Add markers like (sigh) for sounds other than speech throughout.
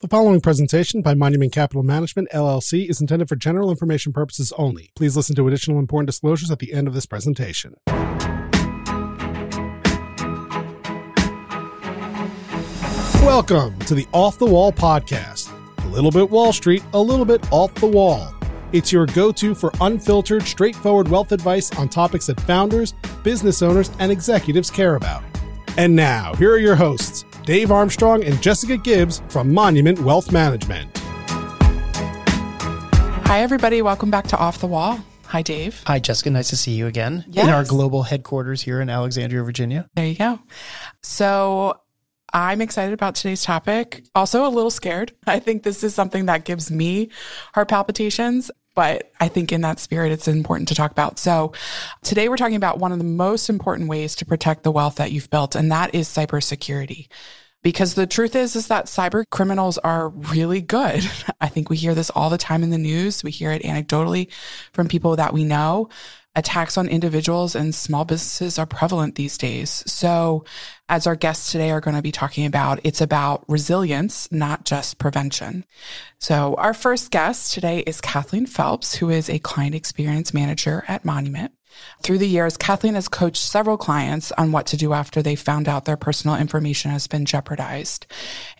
The following presentation by Monument Capital Management, LLC, is intended for general information purposes only. Please listen to additional important disclosures at the end of this presentation. Welcome to the Off the Wall podcast. A little bit Wall Street, a little bit off the wall. It's your go to for unfiltered, straightforward wealth advice on topics that founders, business owners, and executives care about. And now, here are your hosts, Dave Armstrong and Jessica Gibbs from Monument Wealth Management. Hi, everybody. Welcome back to Off the Wall. Hi, Dave. Hi, Jessica. Nice to see you again Yes. in our global headquarters here in Alexandria, Virginia. There you go. So, I'm excited about today's topic. Also, a little scared. (laughs) I think this is something that gives me heart palpitations, but I think in that spirit, it's important to talk about. So, today we're talking about one of the most important ways to protect the wealth that you've built, and that is cybersecurity. Because the truth is, is that cyber criminals are really good. (laughs) I think we hear this all the time in the news. We hear it anecdotally from people that we know. Attacks on individuals and small businesses are prevalent these days. So, as our guests today are going to be talking about, it's about resilience, not just prevention. So, our first guest today is Cathleen Phelps, who is a client experience manager at Monument. Through the years, Cathleen has coached several clients on what to do after they found out their personal information has been jeopardized.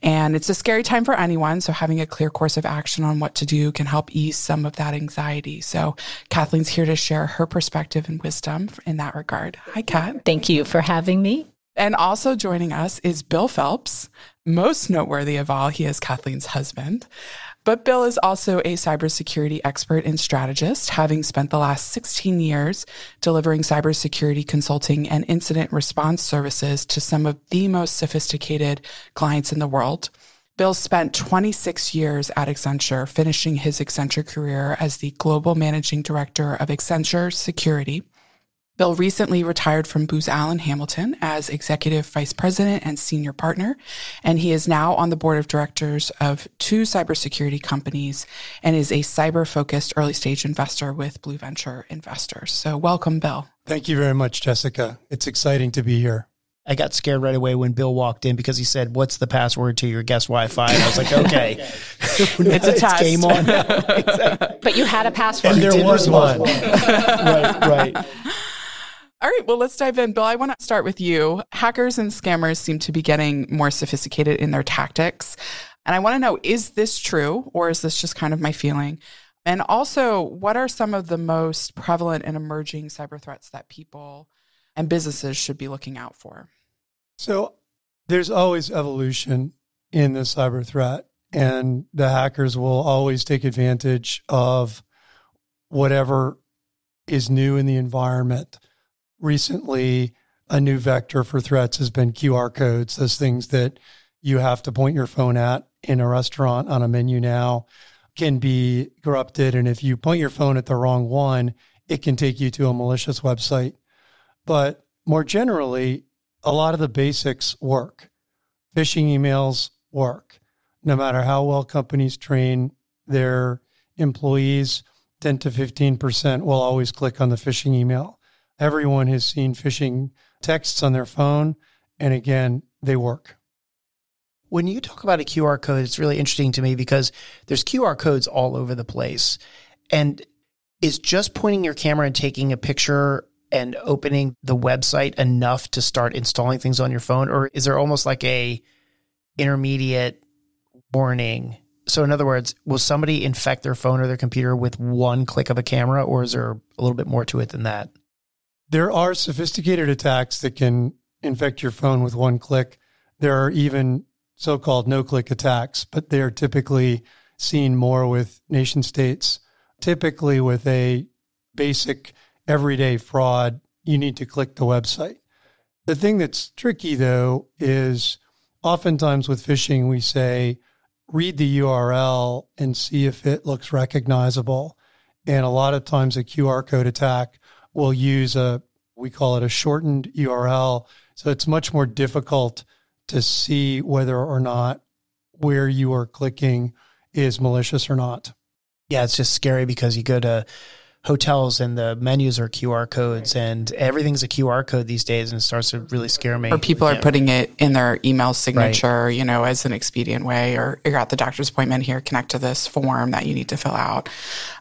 And it's a scary time for anyone. So having a clear course of action on what to do can help ease some of that anxiety. So Cathleen's here to share her perspective and wisdom in that regard. Hi, Kat. Thank you for having me. And also joining us is Bill Phelps. Most noteworthy of all, he is Cathleen's husband. But Bill is also a cybersecurity expert and strategist, having spent the last 16 years delivering cybersecurity consulting and incident response services to some of the most sophisticated clients in the world. Bill spent 26 years at Accenture, finishing his Accenture career as the global managing director of Accenture Security. Bill recently retired from Booz Allen Hamilton as executive vice president and senior partner, and he is now on the board of directors of two cybersecurity companies and is a cyber focused early stage investor with Blue Venture Investors. So, welcome, Bill. Thank you very much, Jessica. It's exciting to be here. I got scared right away when Bill walked in because he said, What's the password to your guest Wi Fi? And I was like, Okay. (laughs) It's a test. game on now. (laughs) Exactly. But you had a password. And there was respond. one. (laughs) right, right. All right, well, let's dive in. Bill, I want to start with you. Hackers and scammers seem to be getting more sophisticated in their tactics. And I want to know is this true or is this just kind of my feeling? And also, what are some of the most prevalent and emerging cyber threats that people and businesses should be looking out for? So there's always evolution in the cyber threat, and the hackers will always take advantage of whatever is new in the environment. Recently, a new vector for threats has been QR codes, those things that you have to point your phone at in a restaurant on a menu now can be corrupted. And if you point your phone at the wrong one, it can take you to a malicious website. But more generally, a lot of the basics work. Phishing emails work. No matter how well companies train their employees, 10 to 15% will always click on the phishing email. Everyone has seen phishing texts on their phone. And again, they work. When you talk about a QR code, it's really interesting to me because there's QR codes all over the place. And is just pointing your camera and taking a picture and opening the website enough to start installing things on your phone? Or is there almost like a intermediate warning? So in other words, will somebody infect their phone or their computer with one click of a camera, or is there a little bit more to it than that? There are sophisticated attacks that can infect your phone with one click. There are even so called no click attacks, but they are typically seen more with nation states. Typically, with a basic everyday fraud, you need to click the website. The thing that's tricky, though, is oftentimes with phishing, we say, read the URL and see if it looks recognizable. And a lot of times, a QR code attack will use a, we call it a shortened URL. So it's much more difficult to see whether or not where you are clicking is malicious or not. Yeah, it's just scary because you go to hotels and the menus are QR codes and everything's a QR code these days and it starts to really scare me. Or people are putting it in their email signature, you know, as an expedient way, or you're at the doctor's appointment here, connect to this form that you need to fill out.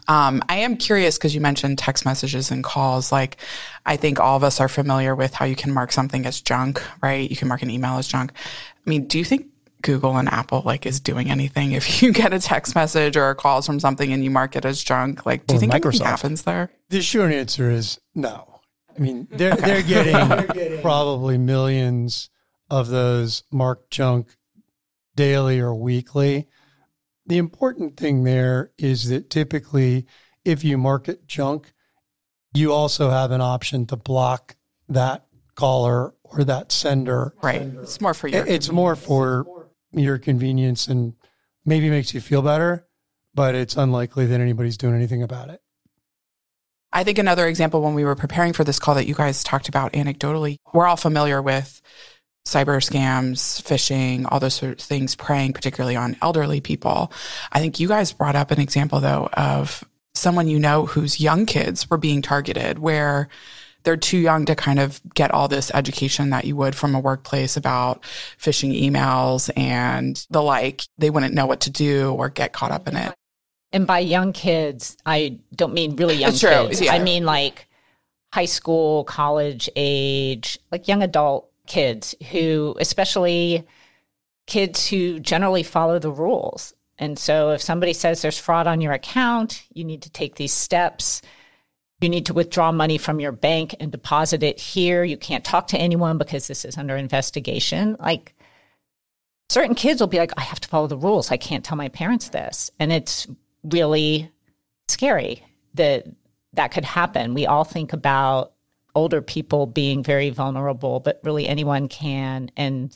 Um, I am curious because you mentioned text messages and calls. Like, I think all of us are familiar with how you can mark something as junk, right? You can mark an email as junk. I mean, do you think Google and Apple like is doing anything if you get a text message or a calls from something and you mark it as junk? Like, do you Or think anything happens there? The short answer is no. I mean, they're (laughs) they're getting probably millions of those marked junk daily or weekly. The important thing there is that typically, if you mark it junk, you also have an option to block that caller or that sender. Right. It's more for your. It's more for your convenience and maybe makes you feel better, but it's unlikely that anybody's doing anything about it. I think another example when we were preparing for this call that you guys talked about anecdotally, we're all familiar with cyber scams, phishing, all those sort of things, preying particularly on elderly people. I think you guys brought up an example though of someone you know whose young kids were being targeted where they're too young to kind of get all this education that you would from a workplace about phishing emails and the like. They wouldn't know what to do or get caught up in it. And by young kids, I don't mean really young kids. yeah. I mean like high school, college age, like young adult kids who, especially kids who generally follow the rules. And so if somebody says there's fraud on your account, you need to take these steps. You need to withdraw money from your bank and deposit it here. You can't talk to anyone because this is under investigation. Like certain kids will be like, I have to follow the rules. I can't tell my parents this. And it's really scary that that could happen. We all think about older people being very vulnerable, but really anyone can. And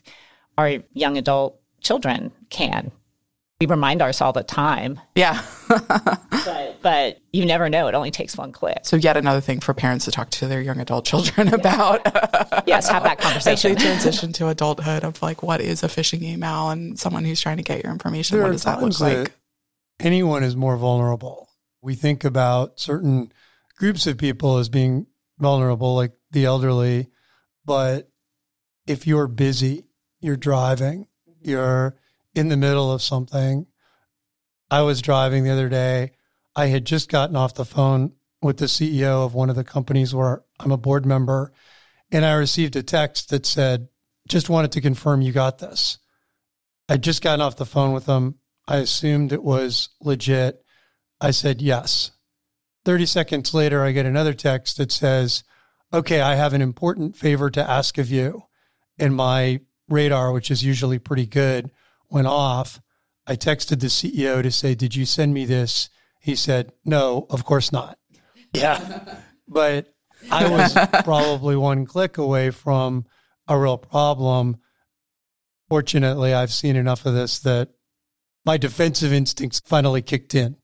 our young adult children can. We remind ourselves all the time, Yeah. But, but you never know. It only takes one click. So yet another thing for parents to talk to their young adult children (laughs) about. Yes, have that As they conversation. transition to adulthood of like what is a phishing email and someone who's trying to get your information. There what does that look times like? that anyone is more vulnerable. We think about certain groups of people as being vulnerable, like the elderly. But if you're busy, you're driving, mm-hmm. you're in the middle of something. I was driving the other day. I had just gotten off the phone with the CEO of one of the companies where I'm a board member, and I received a text that said, Just wanted to confirm you got this. I'd just gotten off the phone with them. I assumed it was legit. I said yes. 30 seconds later, I get another text that says, Okay, I have an important favor to ask of you. And my radar, which is usually pretty good, went off. I texted the CEO to say, Did you send me this? He said, No, of course not. Yeah. But I was (laughs) probably one click away from a real problem. Fortunately, I've seen enough of this that my defensive instincts finally kicked in.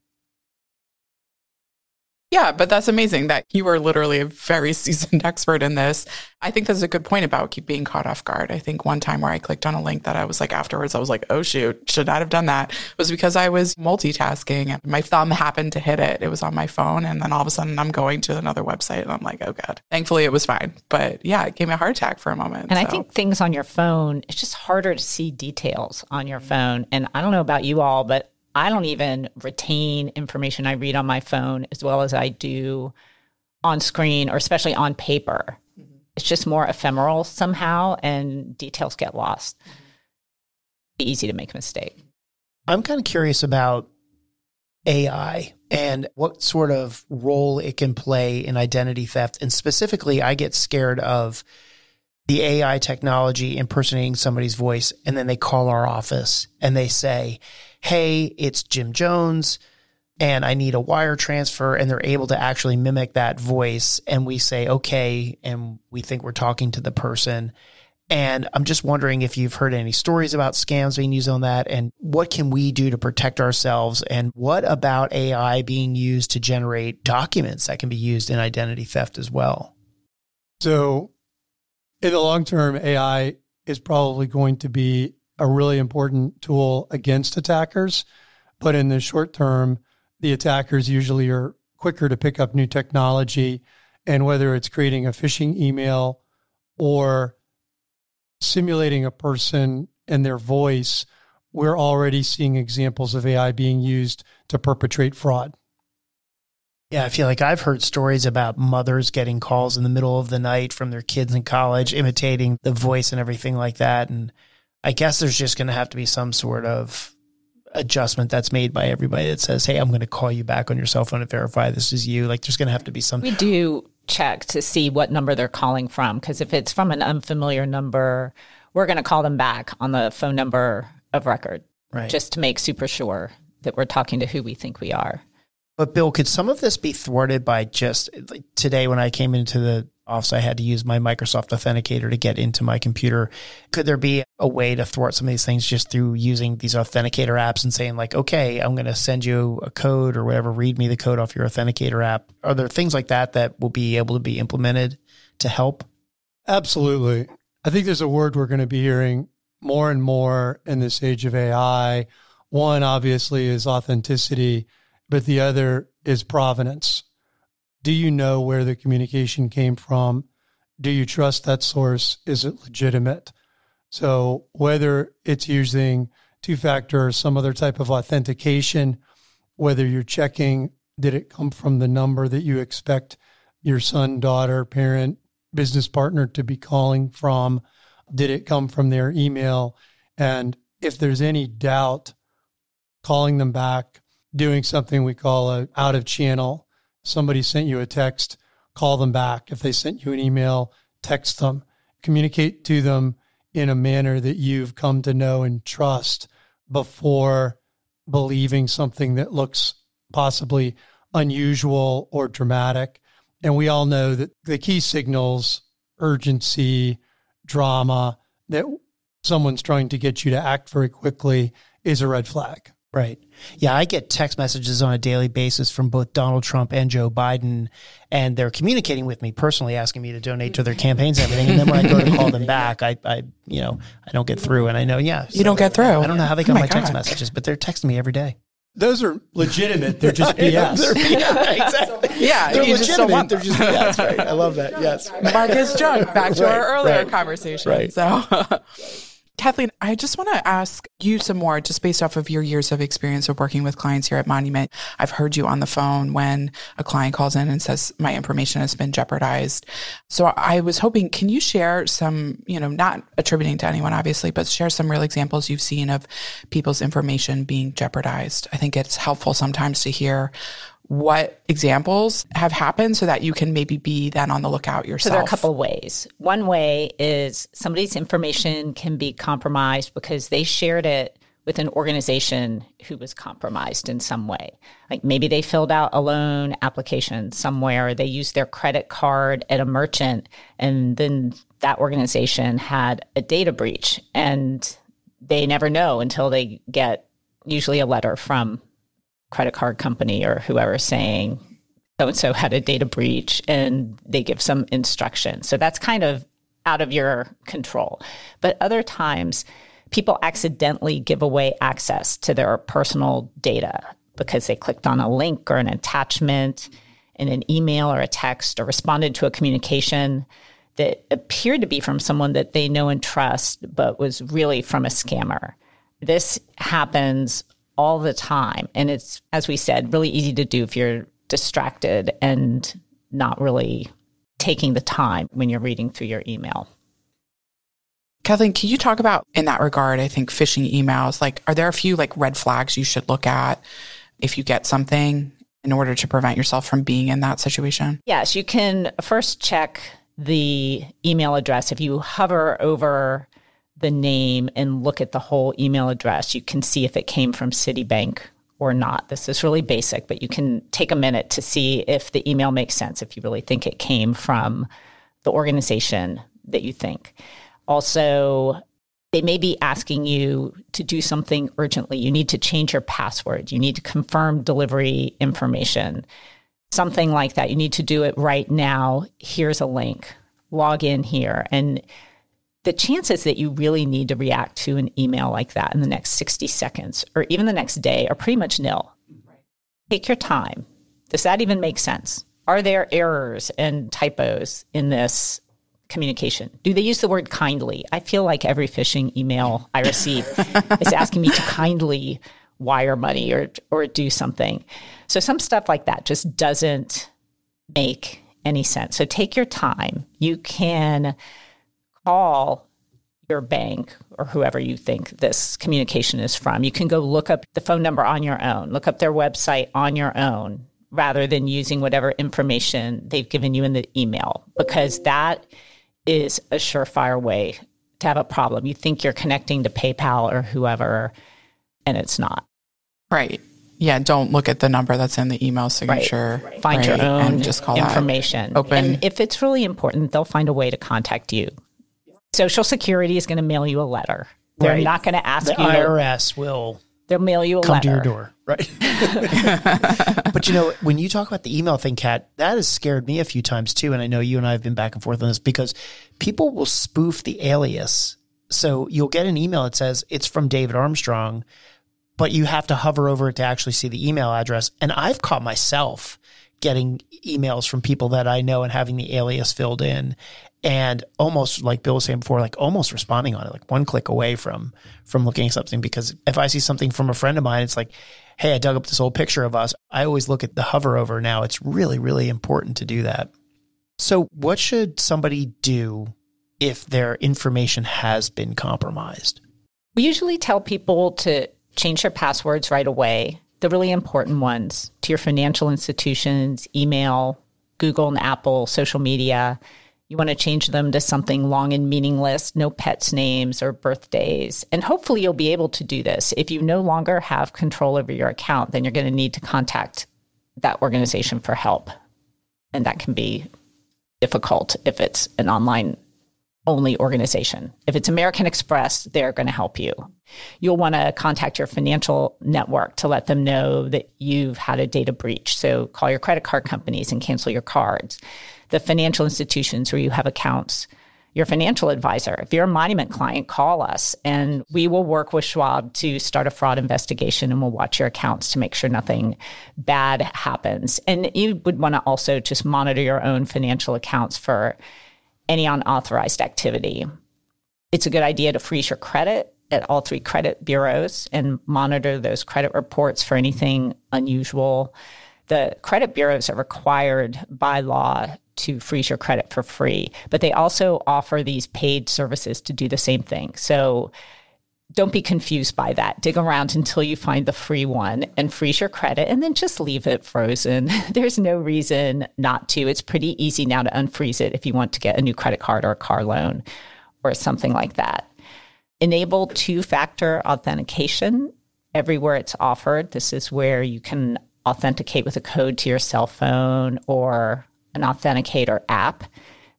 Yeah, but that's amazing that you are literally a very (laughs) seasoned expert in this. I think that's a good point about keep being caught off guard. I think one time where I clicked on a link that I was like afterwards, I was like, oh shoot, should not have done that. It was because I was multitasking and my thumb happened to hit it. It was on my phone. And then all of a sudden I'm going to another website and I'm like, oh God. Thankfully it was fine. But yeah, it gave me a heart attack for a moment. And I think things on your phone, it's just harder to see details on your phone. And I don't know about you all, but I don't even retain information I read on my phone as well as I do on screen or especially on paper. Mm-hmm. It's just more ephemeral somehow and details get lost. Mm-hmm. Easy to make a mistake. I'm kind of curious about AI and what sort of role it can play in identity theft. And specifically, I get scared of the AI technology impersonating somebody's voice. And then they call our office and they say, Hey, it's Jim Jones and I need a wire transfer. And they're able to actually mimic that voice. And we say, okay. And we think we're talking to the person. And I'm just wondering if you've heard any stories about scams being used on that and what can we do to protect ourselves? And what about AI being used to generate documents that can be used in identity theft as well? So, in the long term, AI is probably going to be a really important tool against attackers. But in the short term, the attackers usually are quicker to pick up new technology. And whether it's creating a phishing email or simulating a person and their voice, we're already seeing examples of AI being used to perpetrate fraud. Yeah, I feel like I've heard stories about mothers getting calls in the middle of the night from their kids in college, imitating the voice and everything like that. And I guess there's just going to have to be some sort of adjustment that's made by everybody that says, "Hey, I'm going to call you back on your cell phone to verify this is you." Like, there's going to have to be some. We do check to see what number they're calling from because if it's from an unfamiliar number, we're going to call them back on the phone number of record, right. just to make super sure that we're talking to who we think we are. But Bill, could some of this be thwarted by just like today when I came into the office, I had to use my Microsoft Authenticator to get into my computer. Could there be a way to thwart some of these things just through using these Authenticator apps and saying like, okay, I'm going to send you a code or whatever, read me the code off your Authenticator app? Are there things like that that will be able to be implemented to help? Absolutely. I think there's a word we're going to be hearing more and more in this age of AI. One obviously is authenticity but the other is provenance. Do you know where the communication came from? Do you trust that source? Is it legitimate? So, whether it's using two factor or some other type of authentication, whether you're checking, did it come from the number that you expect your son, daughter, parent, business partner to be calling from? Did it come from their email? And if there's any doubt, calling them back, doing something we call a out of channel. Somebody sent you a text, call them back. If they sent you an email, text them, communicate to them in a manner that you've come to know and trust before believing something that looks possibly unusual or dramatic. And we all know that the key signals, urgency, drama, that someone's trying to get you to act very quickly is a red flag. Right. Yeah, I get text messages on a daily basis from both Donald Trump and Joe Biden, and they're communicating with me personally, asking me to donate to their campaigns and everything. And then when I go to call them back, I, I you know, I don't get through. And I know, yeah, you so don't get through. I don't know how they got oh my, my text messages, but they're texting me every day. Those are legitimate. They're just (laughs) BS. they're, yeah, (laughs) exactly. Yeah, they're legitimate. They're just BS. Right. I love that. Yes. Marcus Junk. Back to right, our earlier right, conversation. Right. So. (laughs) Cathleen, I just want to ask you some more just based off of your years of experience of working with clients here at Monument. I've heard you on the phone when a client calls in and says, my information has been jeopardized. So I was hoping, can you share some, you know, not attributing to anyone, obviously, but share some real examples you've seen of people's information being jeopardized? I think it's helpful sometimes to hear what examples have happened so that you can maybe be then on the lookout yourself? So there are a couple ways. One way is somebody's information can be compromised because they shared it with an organization who was compromised in some way. Like maybe they filled out a loan application somewhere, they used their credit card at a merchant, and then that organization had a data breach and they never know until they get usually a letter from credit card company or whoever saying so and so had a data breach and they give some instruction. So that's kind of out of your control. But other times, people accidentally give away access to their personal data because they clicked on a link or an attachment in an email or a text or responded to a communication that appeared to be from someone that they know and trust, but was really from a scammer. This happens all the time. And it's, as we said, really easy to do if you're distracted and not really taking the time when you're reading through your email. Cathleen, can you talk about in that regard? I think phishing emails, like, are there a few like red flags you should look at if you get something in order to prevent yourself from being in that situation? Yes, you can first check the email address. If you hover over the name and look at the whole email address, you can see if it came from Citibank or not. This is really basic, but you can take a minute to see if the email makes sense, if you really think it came from the organization that you think. Also, they may be asking you to do something urgently. You need to change your password. You need to confirm delivery information, something like that. You need to do it right now. Here's a link. Log in here. And the chances that you really need to react to an email like that in the next 60 seconds or even the next day are pretty much nil. Right. Take your time. Does that even make sense? Are there errors and typos in this communication? Do they use the word kindly? I feel like every phishing email I receive (laughs) is asking me to kindly wire money or or do something. So some stuff like that just doesn't make any sense. So take your time. You can call your bank or whoever you think this communication is from. You can go look up the phone number on your own, look up their website on your own rather than using whatever information they've given you in the email because that is a surefire way to have a problem. You think you're connecting to PayPal or whoever, and it's not. Right. Yeah. Don't look at the number that's in the email signature. Right. Find right, your own and just call information. Open. And if it's really important, they'll find a way to contact you. Social Security is going to mail you a letter. They're Right. not going to ask The you. To, IRS will they'll mail you a come letter. to your door, right? (laughs) but you know, when you talk about the email thing, Kat, that has scared me a few times too. And I know you and I have been back and forth on this because people will spoof the alias. So you'll get an email that says it's from David Armstrong, but you have to hover over it to actually see the email address. And I've caught myself getting emails from people that I know and having the alias filled in and almost like Bill was saying before, like almost responding on it, like one click away from from looking at something. Because if I see something from a friend of mine, it's like, hey, I dug up this old picture of us. I always look at the hover over now. It's really, really important to do that. So what should somebody do if their information has been compromised? We usually tell people to change their passwords right away, the really important ones to your financial institutions, email, Google and Apple, social media. You want to change them to something long and meaningless, no pets' names or birthdays. And hopefully you'll be able to do this. If you no longer have control over your account, then you're going to need to contact that organization for help. And that can be difficult if it's an online only organization. If it's American Express, they're going to help you. You'll want to contact your financial network to let them know that you've had a data breach. So call your credit card companies and cancel your cards. The financial institutions where you have accounts, your financial advisor. If you're a monument client, call us and we will work with Schwab to start a fraud investigation and we'll watch your accounts to make sure nothing bad happens. And you would want to also just monitor your own financial accounts for any unauthorized activity. It's a good idea to freeze your credit at all three credit bureaus and monitor those credit reports for anything unusual. The credit bureaus are required by law to freeze your credit for free, but they also offer these paid services to do the same thing. So don't be confused by that. Dig around until you find the free one and freeze your credit and then just leave it frozen. (laughs) There's no reason not to. It's pretty easy now to unfreeze it if you want to get a new credit card or a car loan or something like that. Enable two factor authentication everywhere it's offered. This is where you can authenticate with a code to your cell phone or an authenticator app.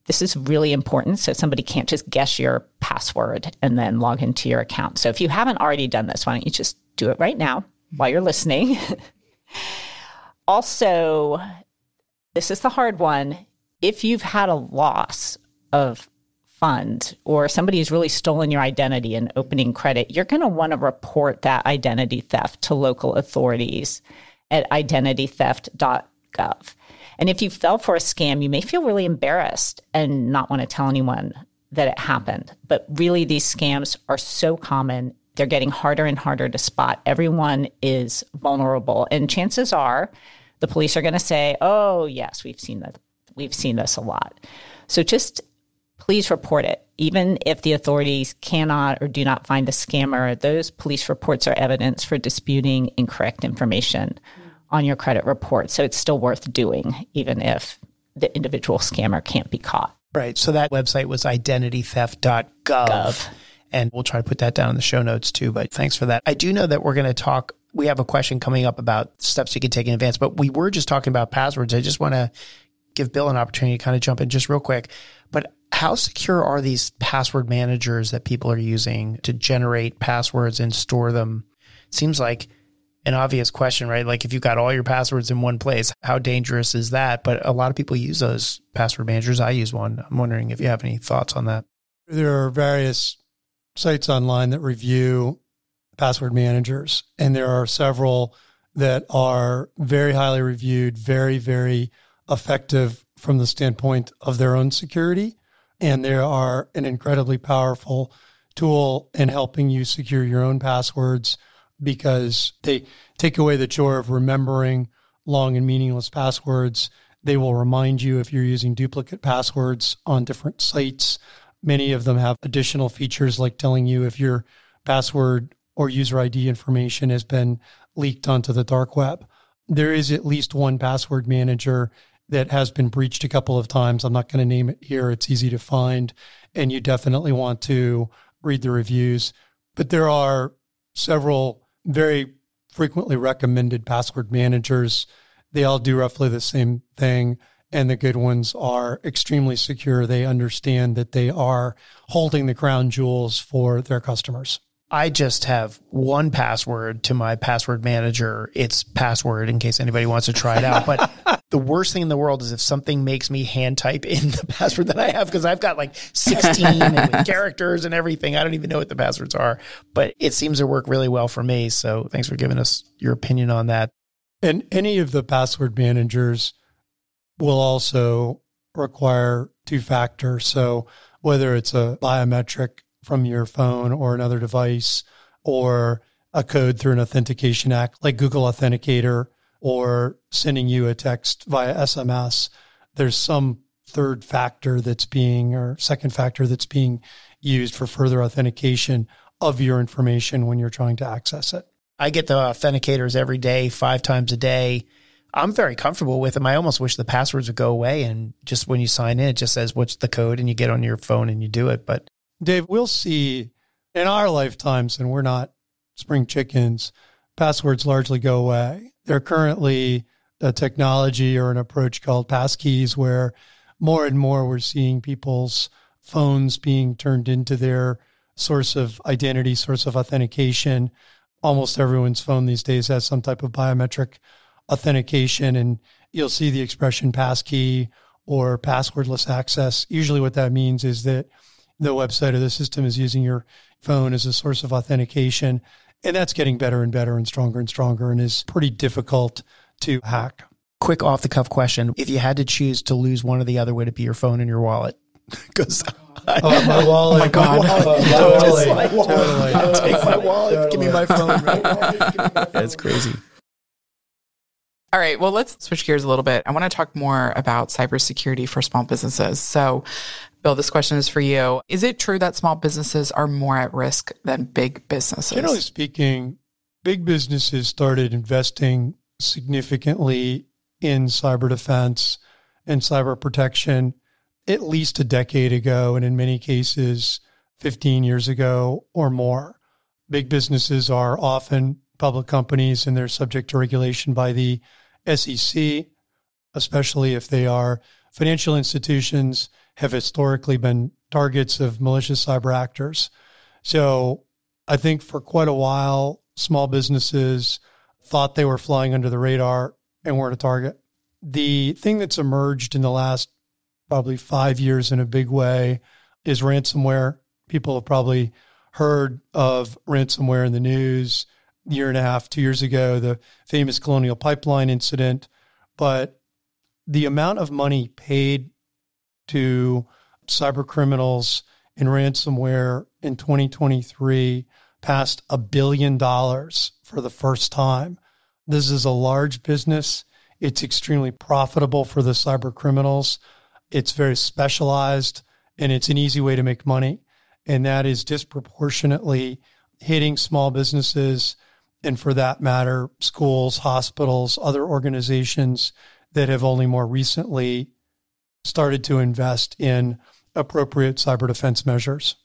This is really important so somebody can't just guess your password and then log into your account. So if you haven't already done this, why don't you just do it right now while you're listening? (laughs) also, this is the hard one. If you've had a loss of fund or somebody has really stolen your identity and opening credit, you're going to want to report that identity theft to local authorities at identitytheft.gov. And if you fell for a scam, you may feel really embarrassed and not want to tell anyone that it happened. But really, these scams are so common. They're getting harder and harder to spot. Everyone is vulnerable. And chances are the police are going to say, oh, yes, we've seen that. We've seen this a lot. So just please report it. Even if the authorities cannot or do not find the scammer, those police reports are evidence for disputing incorrect information on your credit report. So it's still worth doing, even if the individual scammer can't be caught. Right. So that website was identitytheft.gov. Gov. And we'll try to put that down in the show notes too. But thanks for that. I do know that we're going to talk. We have a question coming up about steps you can take in advance, but we were just talking about passwords. I just want to give Bill an opportunity to kind of jump in just real quick. But how secure are these password managers that people are using to generate passwords and store them? Seems like an obvious question, right? Like if you've got all your passwords in one place, how dangerous is that? But a lot of people use those password managers. I use one. I'm wondering if you have any thoughts on that. There are various sites online that review password managers, and there are several that are very highly reviewed, very, very effective from the standpoint of their own security. And they are an incredibly powerful tool in helping you secure your own passwords because they take away the chore of remembering long and meaningless passwords. They will remind you if you're using duplicate passwords on different sites. Many of them have additional features like telling you if your password or user ID information has been leaked onto the dark web. There is at least one password manager that has been breached a couple of times. I'm not going to name it here. It's easy to find, and you definitely want to read the reviews. But there are several very frequently recommended password managers. They all do roughly the same thing. And the good ones are extremely secure. They understand that they are holding the crown jewels for their customers. I just have one password to my password manager. It's password in case anybody wants to try it out. But the worst thing in the world is if something makes me hand type in the (laughs) password that I have because I've got like 16 and (laughs) characters and everything. I don't even know what the passwords are, but it seems to work really well for me. So thanks for giving us your opinion on that. And any of the password managers will also require two factor. So whether it's a biometric from your phone or another device or a code through an authentication act like Google Authenticator or sending you a text via SMS, there's some third factor that's being or second factor that's being used for further authentication of your information when you're trying to access it. I get the authenticators every day, five times a day. I'm very comfortable with them. I almost wish the passwords would go away and just when you sign in, it just says what's the code and you get on your phone and you do it. But Dave, we'll see in our lifetimes, and we're not spring chickens, passwords largely go away. They're currently a technology or an approach called passkeys, where more and more we're seeing people's phones being turned into their source of identity, source of authentication. Almost everyone's phone these days has some type of biometric authentication, and you'll see the expression passkey or passwordless access. Usually, what that means is that the website or the system is using your phone as a source of authentication. And that's getting better and better and stronger and stronger and is pretty difficult to hack. Quick off the cuff question. If you had to choose to lose one or the other, would it be your phone and your wallet? (laughs) Because oh, my wallet. Oh my God. My wallet. (laughs) totally. Like, totally. (laughs) Take my wallet. Totally. Give me my phone. Right? That's crazy. All right. Well, let's switch gears a little bit. I want to talk more about cybersecurity for small businesses. So, Bill, this question is for you. Is it true that small businesses are more at risk than big businesses? Generally speaking, big businesses started investing significantly in cyber defense and cyber protection at least a decade ago, and in many cases, 15 years ago or more. Big businesses are often public companies and they're subject to regulation by the SEC, especially if they are financial institutions have historically been targets of malicious cyber actors. So I think for quite a while, small businesses thought they were flying under the radar and weren't a target. The thing that's emerged in the last probably five years in a big way is ransomware. People have probably heard of ransomware in the news year and a half, two years ago, the famous Colonial Pipeline incident. But the amount of money paid to cyber criminals in ransomware in 2023 passed a billion dollars for the first time. This is a large business. It's extremely profitable for the cyber criminals. It's very specialized and it's an easy way to make money. And that is disproportionately hitting small businesses and for that matter, schools, hospitals, other organizations that have only more recently started to invest in appropriate cyber defense measures.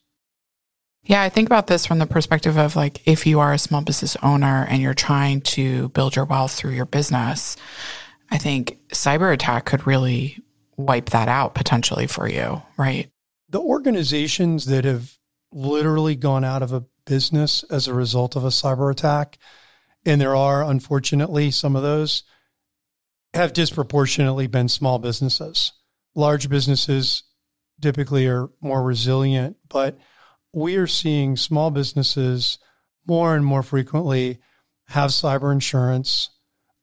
Yeah, I think about this from the perspective of like if you are a small business owner and you're trying to build your wealth through your business, I think cyber attack could really wipe that out potentially for you, right? The organizations that have literally gone out of a business as a result of a cyber attack, and there are unfortunately some of those, have disproportionately been small businesses. Large businesses typically are more resilient, but we are seeing small businesses more and more frequently have cyber insurance,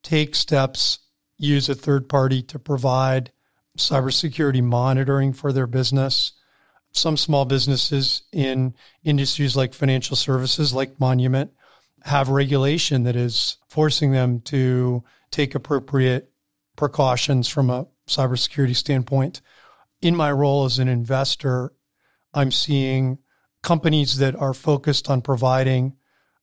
take steps, use a third party to provide cybersecurity monitoring for their business. Some small businesses in industries like financial services, like Monument, have regulation that is forcing them to take appropriate precautions from a cybersecurity standpoint. In my role as an investor, I'm seeing companies that are focused on providing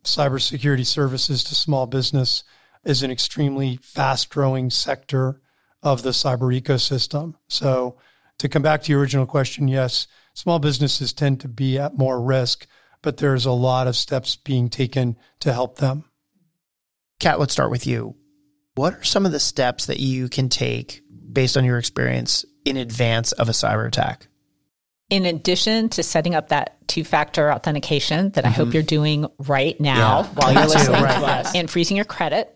cybersecurity services to small business as an extremely fast growing sector of the cyber ecosystem. So, to come back to your original question, yes, small businesses tend to be at more risk, but there's a lot of steps being taken to help them. Kat, let's start with you. What are some of the steps that you can take based on your experience in advance of a cyber attack? In addition to setting up that two factor authentication that mm-hmm. I hope mm-hmm. you're doing right now yeah. while you're listening right. to us and freezing your credit,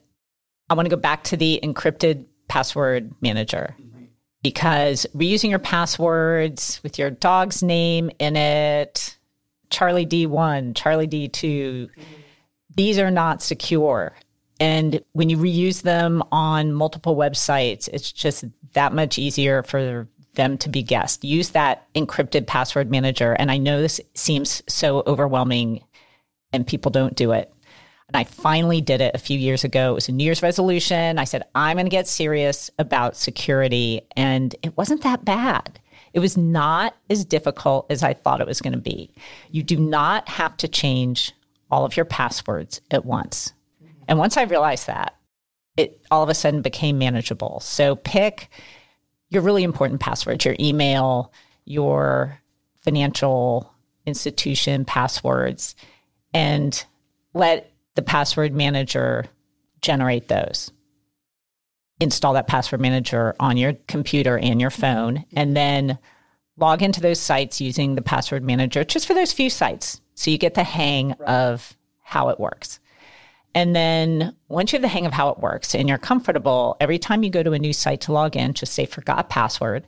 I want to go back to the encrypted password manager because reusing your passwords with your dog's name in it, Charlie D1, Charlie D2, these are not secure. And when you reuse them on multiple websites, it's just that much easier for them to be guessed. Use that encrypted password manager. And I know this seems so overwhelming and people don't do it. And I finally did it a few years ago. It was a New Year's resolution. I said, I'm going to get serious about security. And it wasn't that bad. It was not as difficult as I thought it was going to be. You do not have to change all of your passwords at once. And once I realized that, it all of a sudden became manageable. So pick your really important passwords, your email, your financial institution passwords, and let the password manager generate those. Install that password manager on your computer and your phone, and then log into those sites using the password manager just for those few sites. So you get the hang of how it works. And then once you have the hang of how it works and you're comfortable, every time you go to a new site to log in, just say forgot password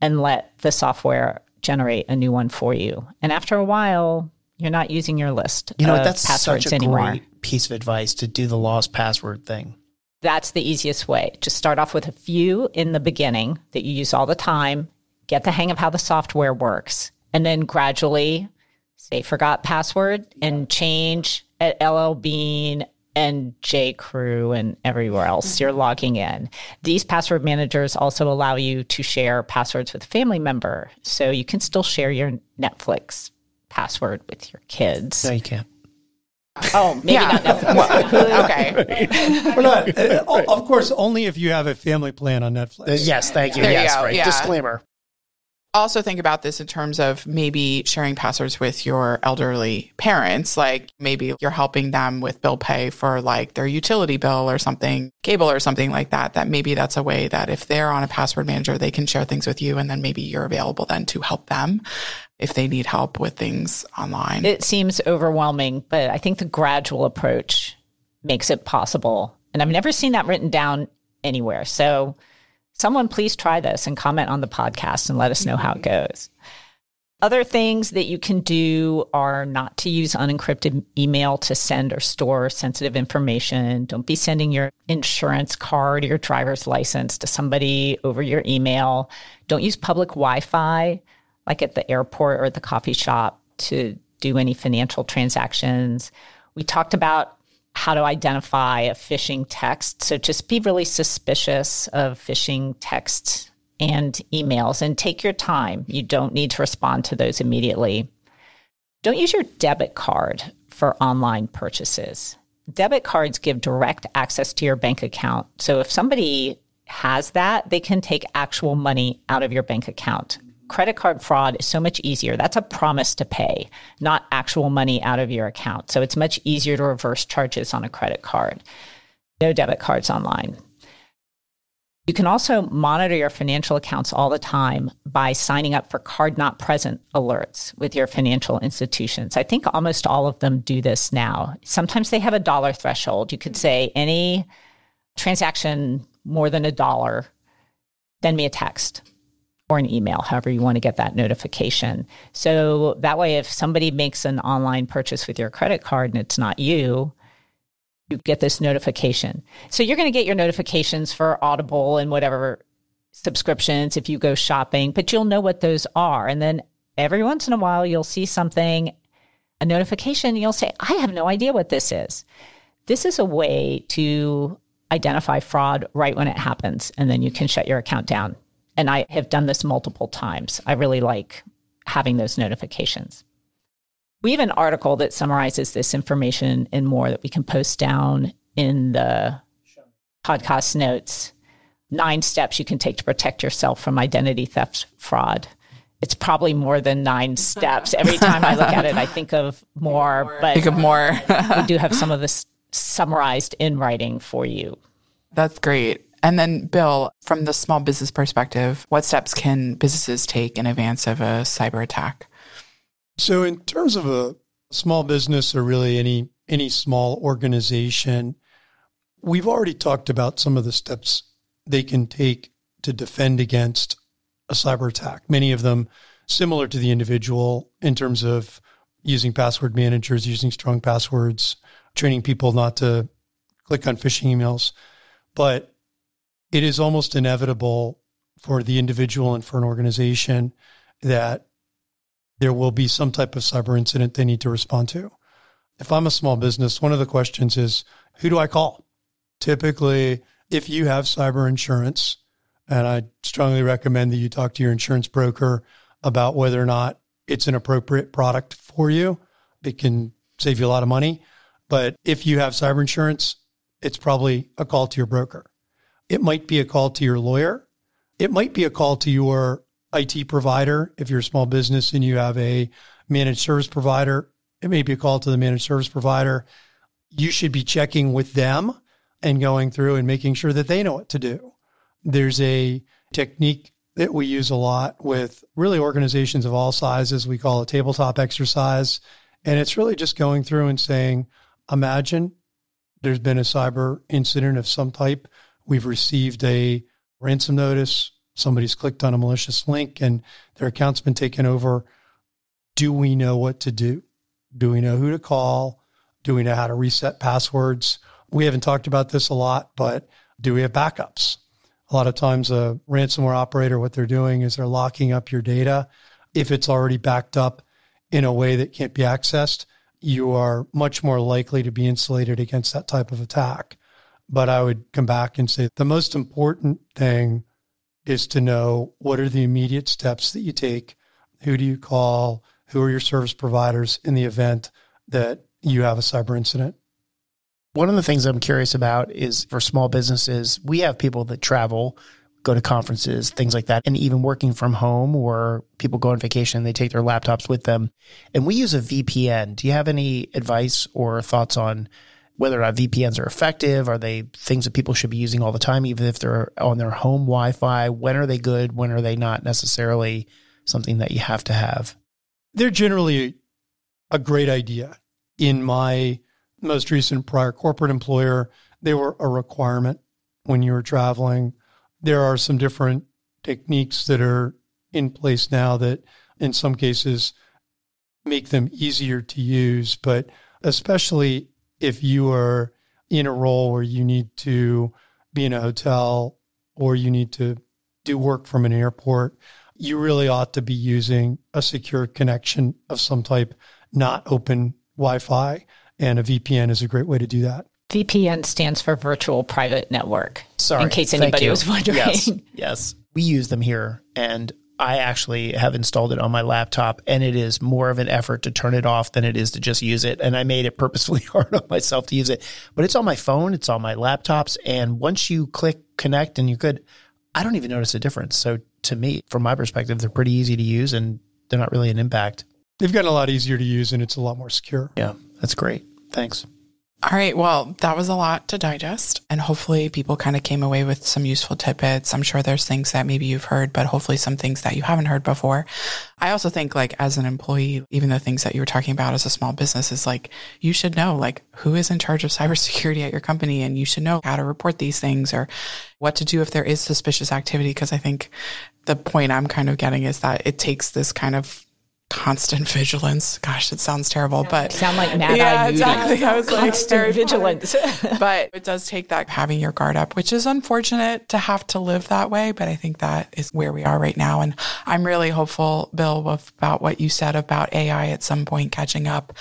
and let the software generate a new one for you. And after a while, you're not using your list. You know, that's such a anymore. great piece of advice to do the lost password thing. That's the easiest way. Just start off with a few in the beginning that you use all the time, get the hang of how the software works, and then gradually say forgot password and change at LL Bean and J. Crew and everywhere else you're logging in. These password managers also allow you to share passwords with a family member. So you can still share your Netflix password with your kids. No, you can't. Oh, maybe yeah. not Netflix. Well, (laughs) okay. We're not, uh, of course, only if you have a family plan on Netflix. Uh, yes, thank you. There yes, you right. Yeah. Disclaimer also think about this in terms of maybe sharing passwords with your elderly parents. Like maybe you're helping them with bill pay for like their utility bill or something, cable or something like that. That maybe that's a way that if they're on a password manager, they can share things with you. And then maybe you're available then to help them if they need help with things online. It seems overwhelming, but I think the gradual approach makes it possible. And I've never seen that written down anywhere. So, someone please try this and comment on the podcast and let us know how it goes. Other things that you can do are not to use unencrypted email to send or store sensitive information. Don't be sending your insurance card or your driver's license to somebody over your email. Don't use public Wi Fi, like at the airport or at the coffee shop, to do any financial transactions. We talked about how to identify a phishing text. So just be really suspicious of phishing texts and emails and take your time. You don't need to respond to those immediately. Don't use your debit card for online purchases. Debit cards give direct access to your bank account. So if somebody has that, they can take actual money out of your bank account credit card fraud is so much easier. That's a promise to pay, not actual money out of your account. So it's much easier to reverse charges on a credit card. No debit cards online. You can also monitor your financial accounts all the time by signing up for card not present alerts with your financial institutions. I think almost all of them do this now. Sometimes they have a dollar threshold. You could say any transaction more than a dollar, send me a text or an email, however you want to get that notification. So that way, if somebody makes an online purchase with your credit card and it's not you, you get this notification. So you're going to get your notifications for Audible and whatever subscriptions if you go shopping, but you'll know what those are. And then every once in a while, you'll see something, a notification, you'll say, I have no idea what this is. This is a way to identify fraud right when it happens, and then you can shut your account down. And I have done this multiple times. I really like having those notifications. We have an article that summarizes this information and more that we can post down in the podcast notes. Nine steps you can take to protect yourself from identity theft fraud. It's probably more than nine steps. Every time I look at it, I (laughs) think of more, but Think of more. we do have some of this summarized in writing for you. That's great. And then, Bill, from the small business perspective, what steps can businesses take in advance of a cyber attack? So, in terms of a small business or really any any small organization, we've already talked about some of the steps they can take to defend against a cyber attack. Many of them similar to the individual in terms of using password managers, using strong passwords, training people not to click on phishing emails. But it is almost inevitable for the individual and for an organization that there will be some type of cyber incident they need to respond to. If I'm a small business, one of the questions is who do I call? Typically, if you have cyber insurance, and I strongly recommend that you talk to your insurance broker about whether or not it's an appropriate product for you. It can save you a lot of money. But if you have cyber insurance, it's probably a call to your broker. It might be a call to your lawyer. It might be a call to your IT provider. If you're a small business and you have a managed service provider, it may be a call to the managed service provider. You should be checking with them and going through and making sure that they know what to do. There's a technique that we use a lot with really organizations of all sizes. We call it tabletop exercise. And it's really just going through and saying, imagine there's been a cyber incident of some type. We've received a ransom notice. Somebody's clicked on a malicious link and their account's been taken over. Do we know what to do? Do we know who to call? Do we know how to reset passwords? We haven't talked about this a lot, but do we have backups? A lot of times, a ransomware operator, what they're doing is they're locking up your data. If it's already backed up in a way that can't be accessed, you are much more likely to be insulated against that type of attack. But I would come back and say the most important thing is to know what are the immediate steps that you take. Who do you call? Who are your service providers in the event that you have a cyber incident? One of the things I'm curious about is for small businesses, we have people that travel, go to conferences, things like that, and even working from home or people go on vacation, they take their laptops with them. And we use a VPN. Do you have any advice or thoughts on whether uh, or not VPNs are effective? Are they things that people should be using all the time, even if they're on their home Wi Fi? When are they good? When are they not necessarily something that you have to have? They're generally a great idea. In my most recent prior corporate employer, they were a requirement when you were traveling. There are some different techniques that are in place now that, in some cases, make them easier to use, but especially if you are in a role where you need to be in a hotel or you need to do work from an airport, you really ought to be using a secure connection of some type, not open Wi Fi. And a VPN is a great way to do that. VPN stands for Virtual Private Network. Sorry. In case anybody was (laughs) wondering. Yes. Yes. We use them here and I actually have installed it on my laptop and it is more of an effort to turn it off than it is to just use it. And I made it purposefully (laughs) hard on myself to use it. But it's on my phone, it's on my laptops. And once you click connect and you're good, I don't even notice a difference. So to me, from my perspective, they're pretty easy to use and they're not really an impact. They've gotten a lot easier to use and it's a lot more secure. Yeah, that's great. Thanks. All right. Well, that was a lot to digest. And hopefully people kind of came away with some useful tidbits. I'm sure there's things that maybe you've heard, but hopefully some things that you haven't heard before. I also think like as an employee, even the things that you were talking about as a small business is like, you should know like who is in charge of cybersecurity at your company and you should know how to report these things or what to do if there is suspicious activity. Cause I think the point I'm kind of getting is that it takes this kind of constant (laughs) vigilance. Gosh, it sounds terrible, but sound like Mad-Eye, exactly. I was like constant vigilance. (laughs) but it does take that having your guard up, which is unfortunate to have to live that way. But I think that is where we are right now, and I'm really hopeful, Bill, about what you said about AI at some point catching up.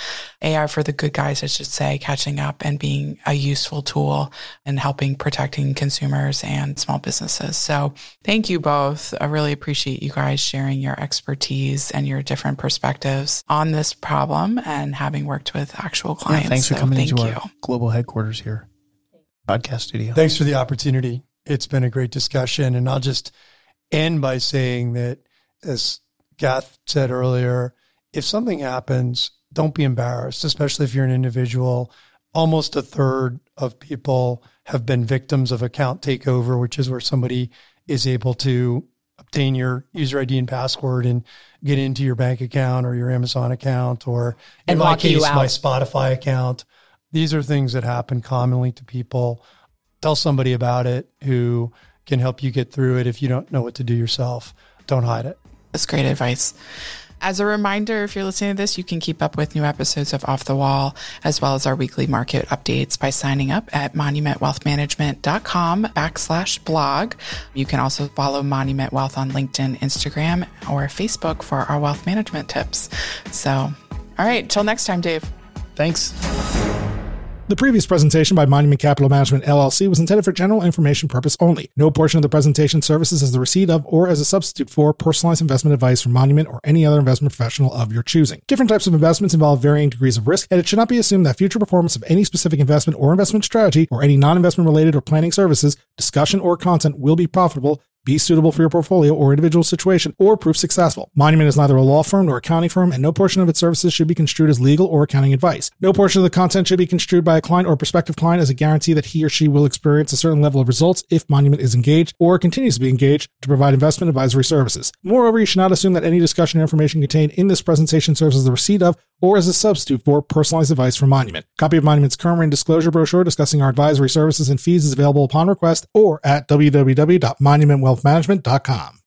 AI for the good guys, I should say, catching up and being a useful tool and helping protecting consumers and small businesses. So thank you both. I really appreciate you guys sharing your expertise and your different perspectives on this problem and having worked with actual clients. Yeah, thanks for so coming into you. our global headquarters here, podcast studio. Thanks for the opportunity. It's been a great discussion. And I'll just end by saying that, as Cat said earlier, if something happens, don't be embarrassed, especially if you're an individual. Almost a third of people have been victims of account takeover, which is where somebody is able to obtain your user ID and password and get into your bank account or your Amazon account or and in my case, my. Spotify account. These are things that happen commonly to people. Tell somebody about it who can help you get through it if you don't know what to do yourself. Don't hide it. That's great advice. As a reminder, if you're listening to this, you can keep up with new episodes of Off the Wall, as well as our weekly market updates by signing up at monumentwealthmanagement.com backslash blog. You can also follow Monument Wealth on LinkedIn, Instagram, or Facebook for our wealth management tips. So, all right, till next time, Dave. Thanks. The previous presentation by Monument Capital Management LLC was intended for general information purpose only. No portion of the presentation services as the receipt of or as a substitute for personalized investment advice from Monument or any other investment professional of your choosing. Different types of investments involve varying degrees of risk, and it should not be assumed that future performance of any specific investment or investment strategy or any non-investment related or planning services, discussion, or content will be profitable be suitable for your portfolio or individual situation, or prove successful. Monument is neither a law firm nor accounting firm, and no portion of its services should be construed as legal or accounting advice. No portion of the content should be construed by a client or prospective client as a guarantee that he or she will experience a certain level of results if Monument is engaged or continues to be engaged to provide investment advisory services. Moreover, you should not assume that any discussion or information contained in this presentation serves as the receipt of or as a substitute for personalized advice from Monument. Copy of Monument's current disclosure brochure discussing our advisory services and fees is available upon request or at www.monumentwealthmanagement.com.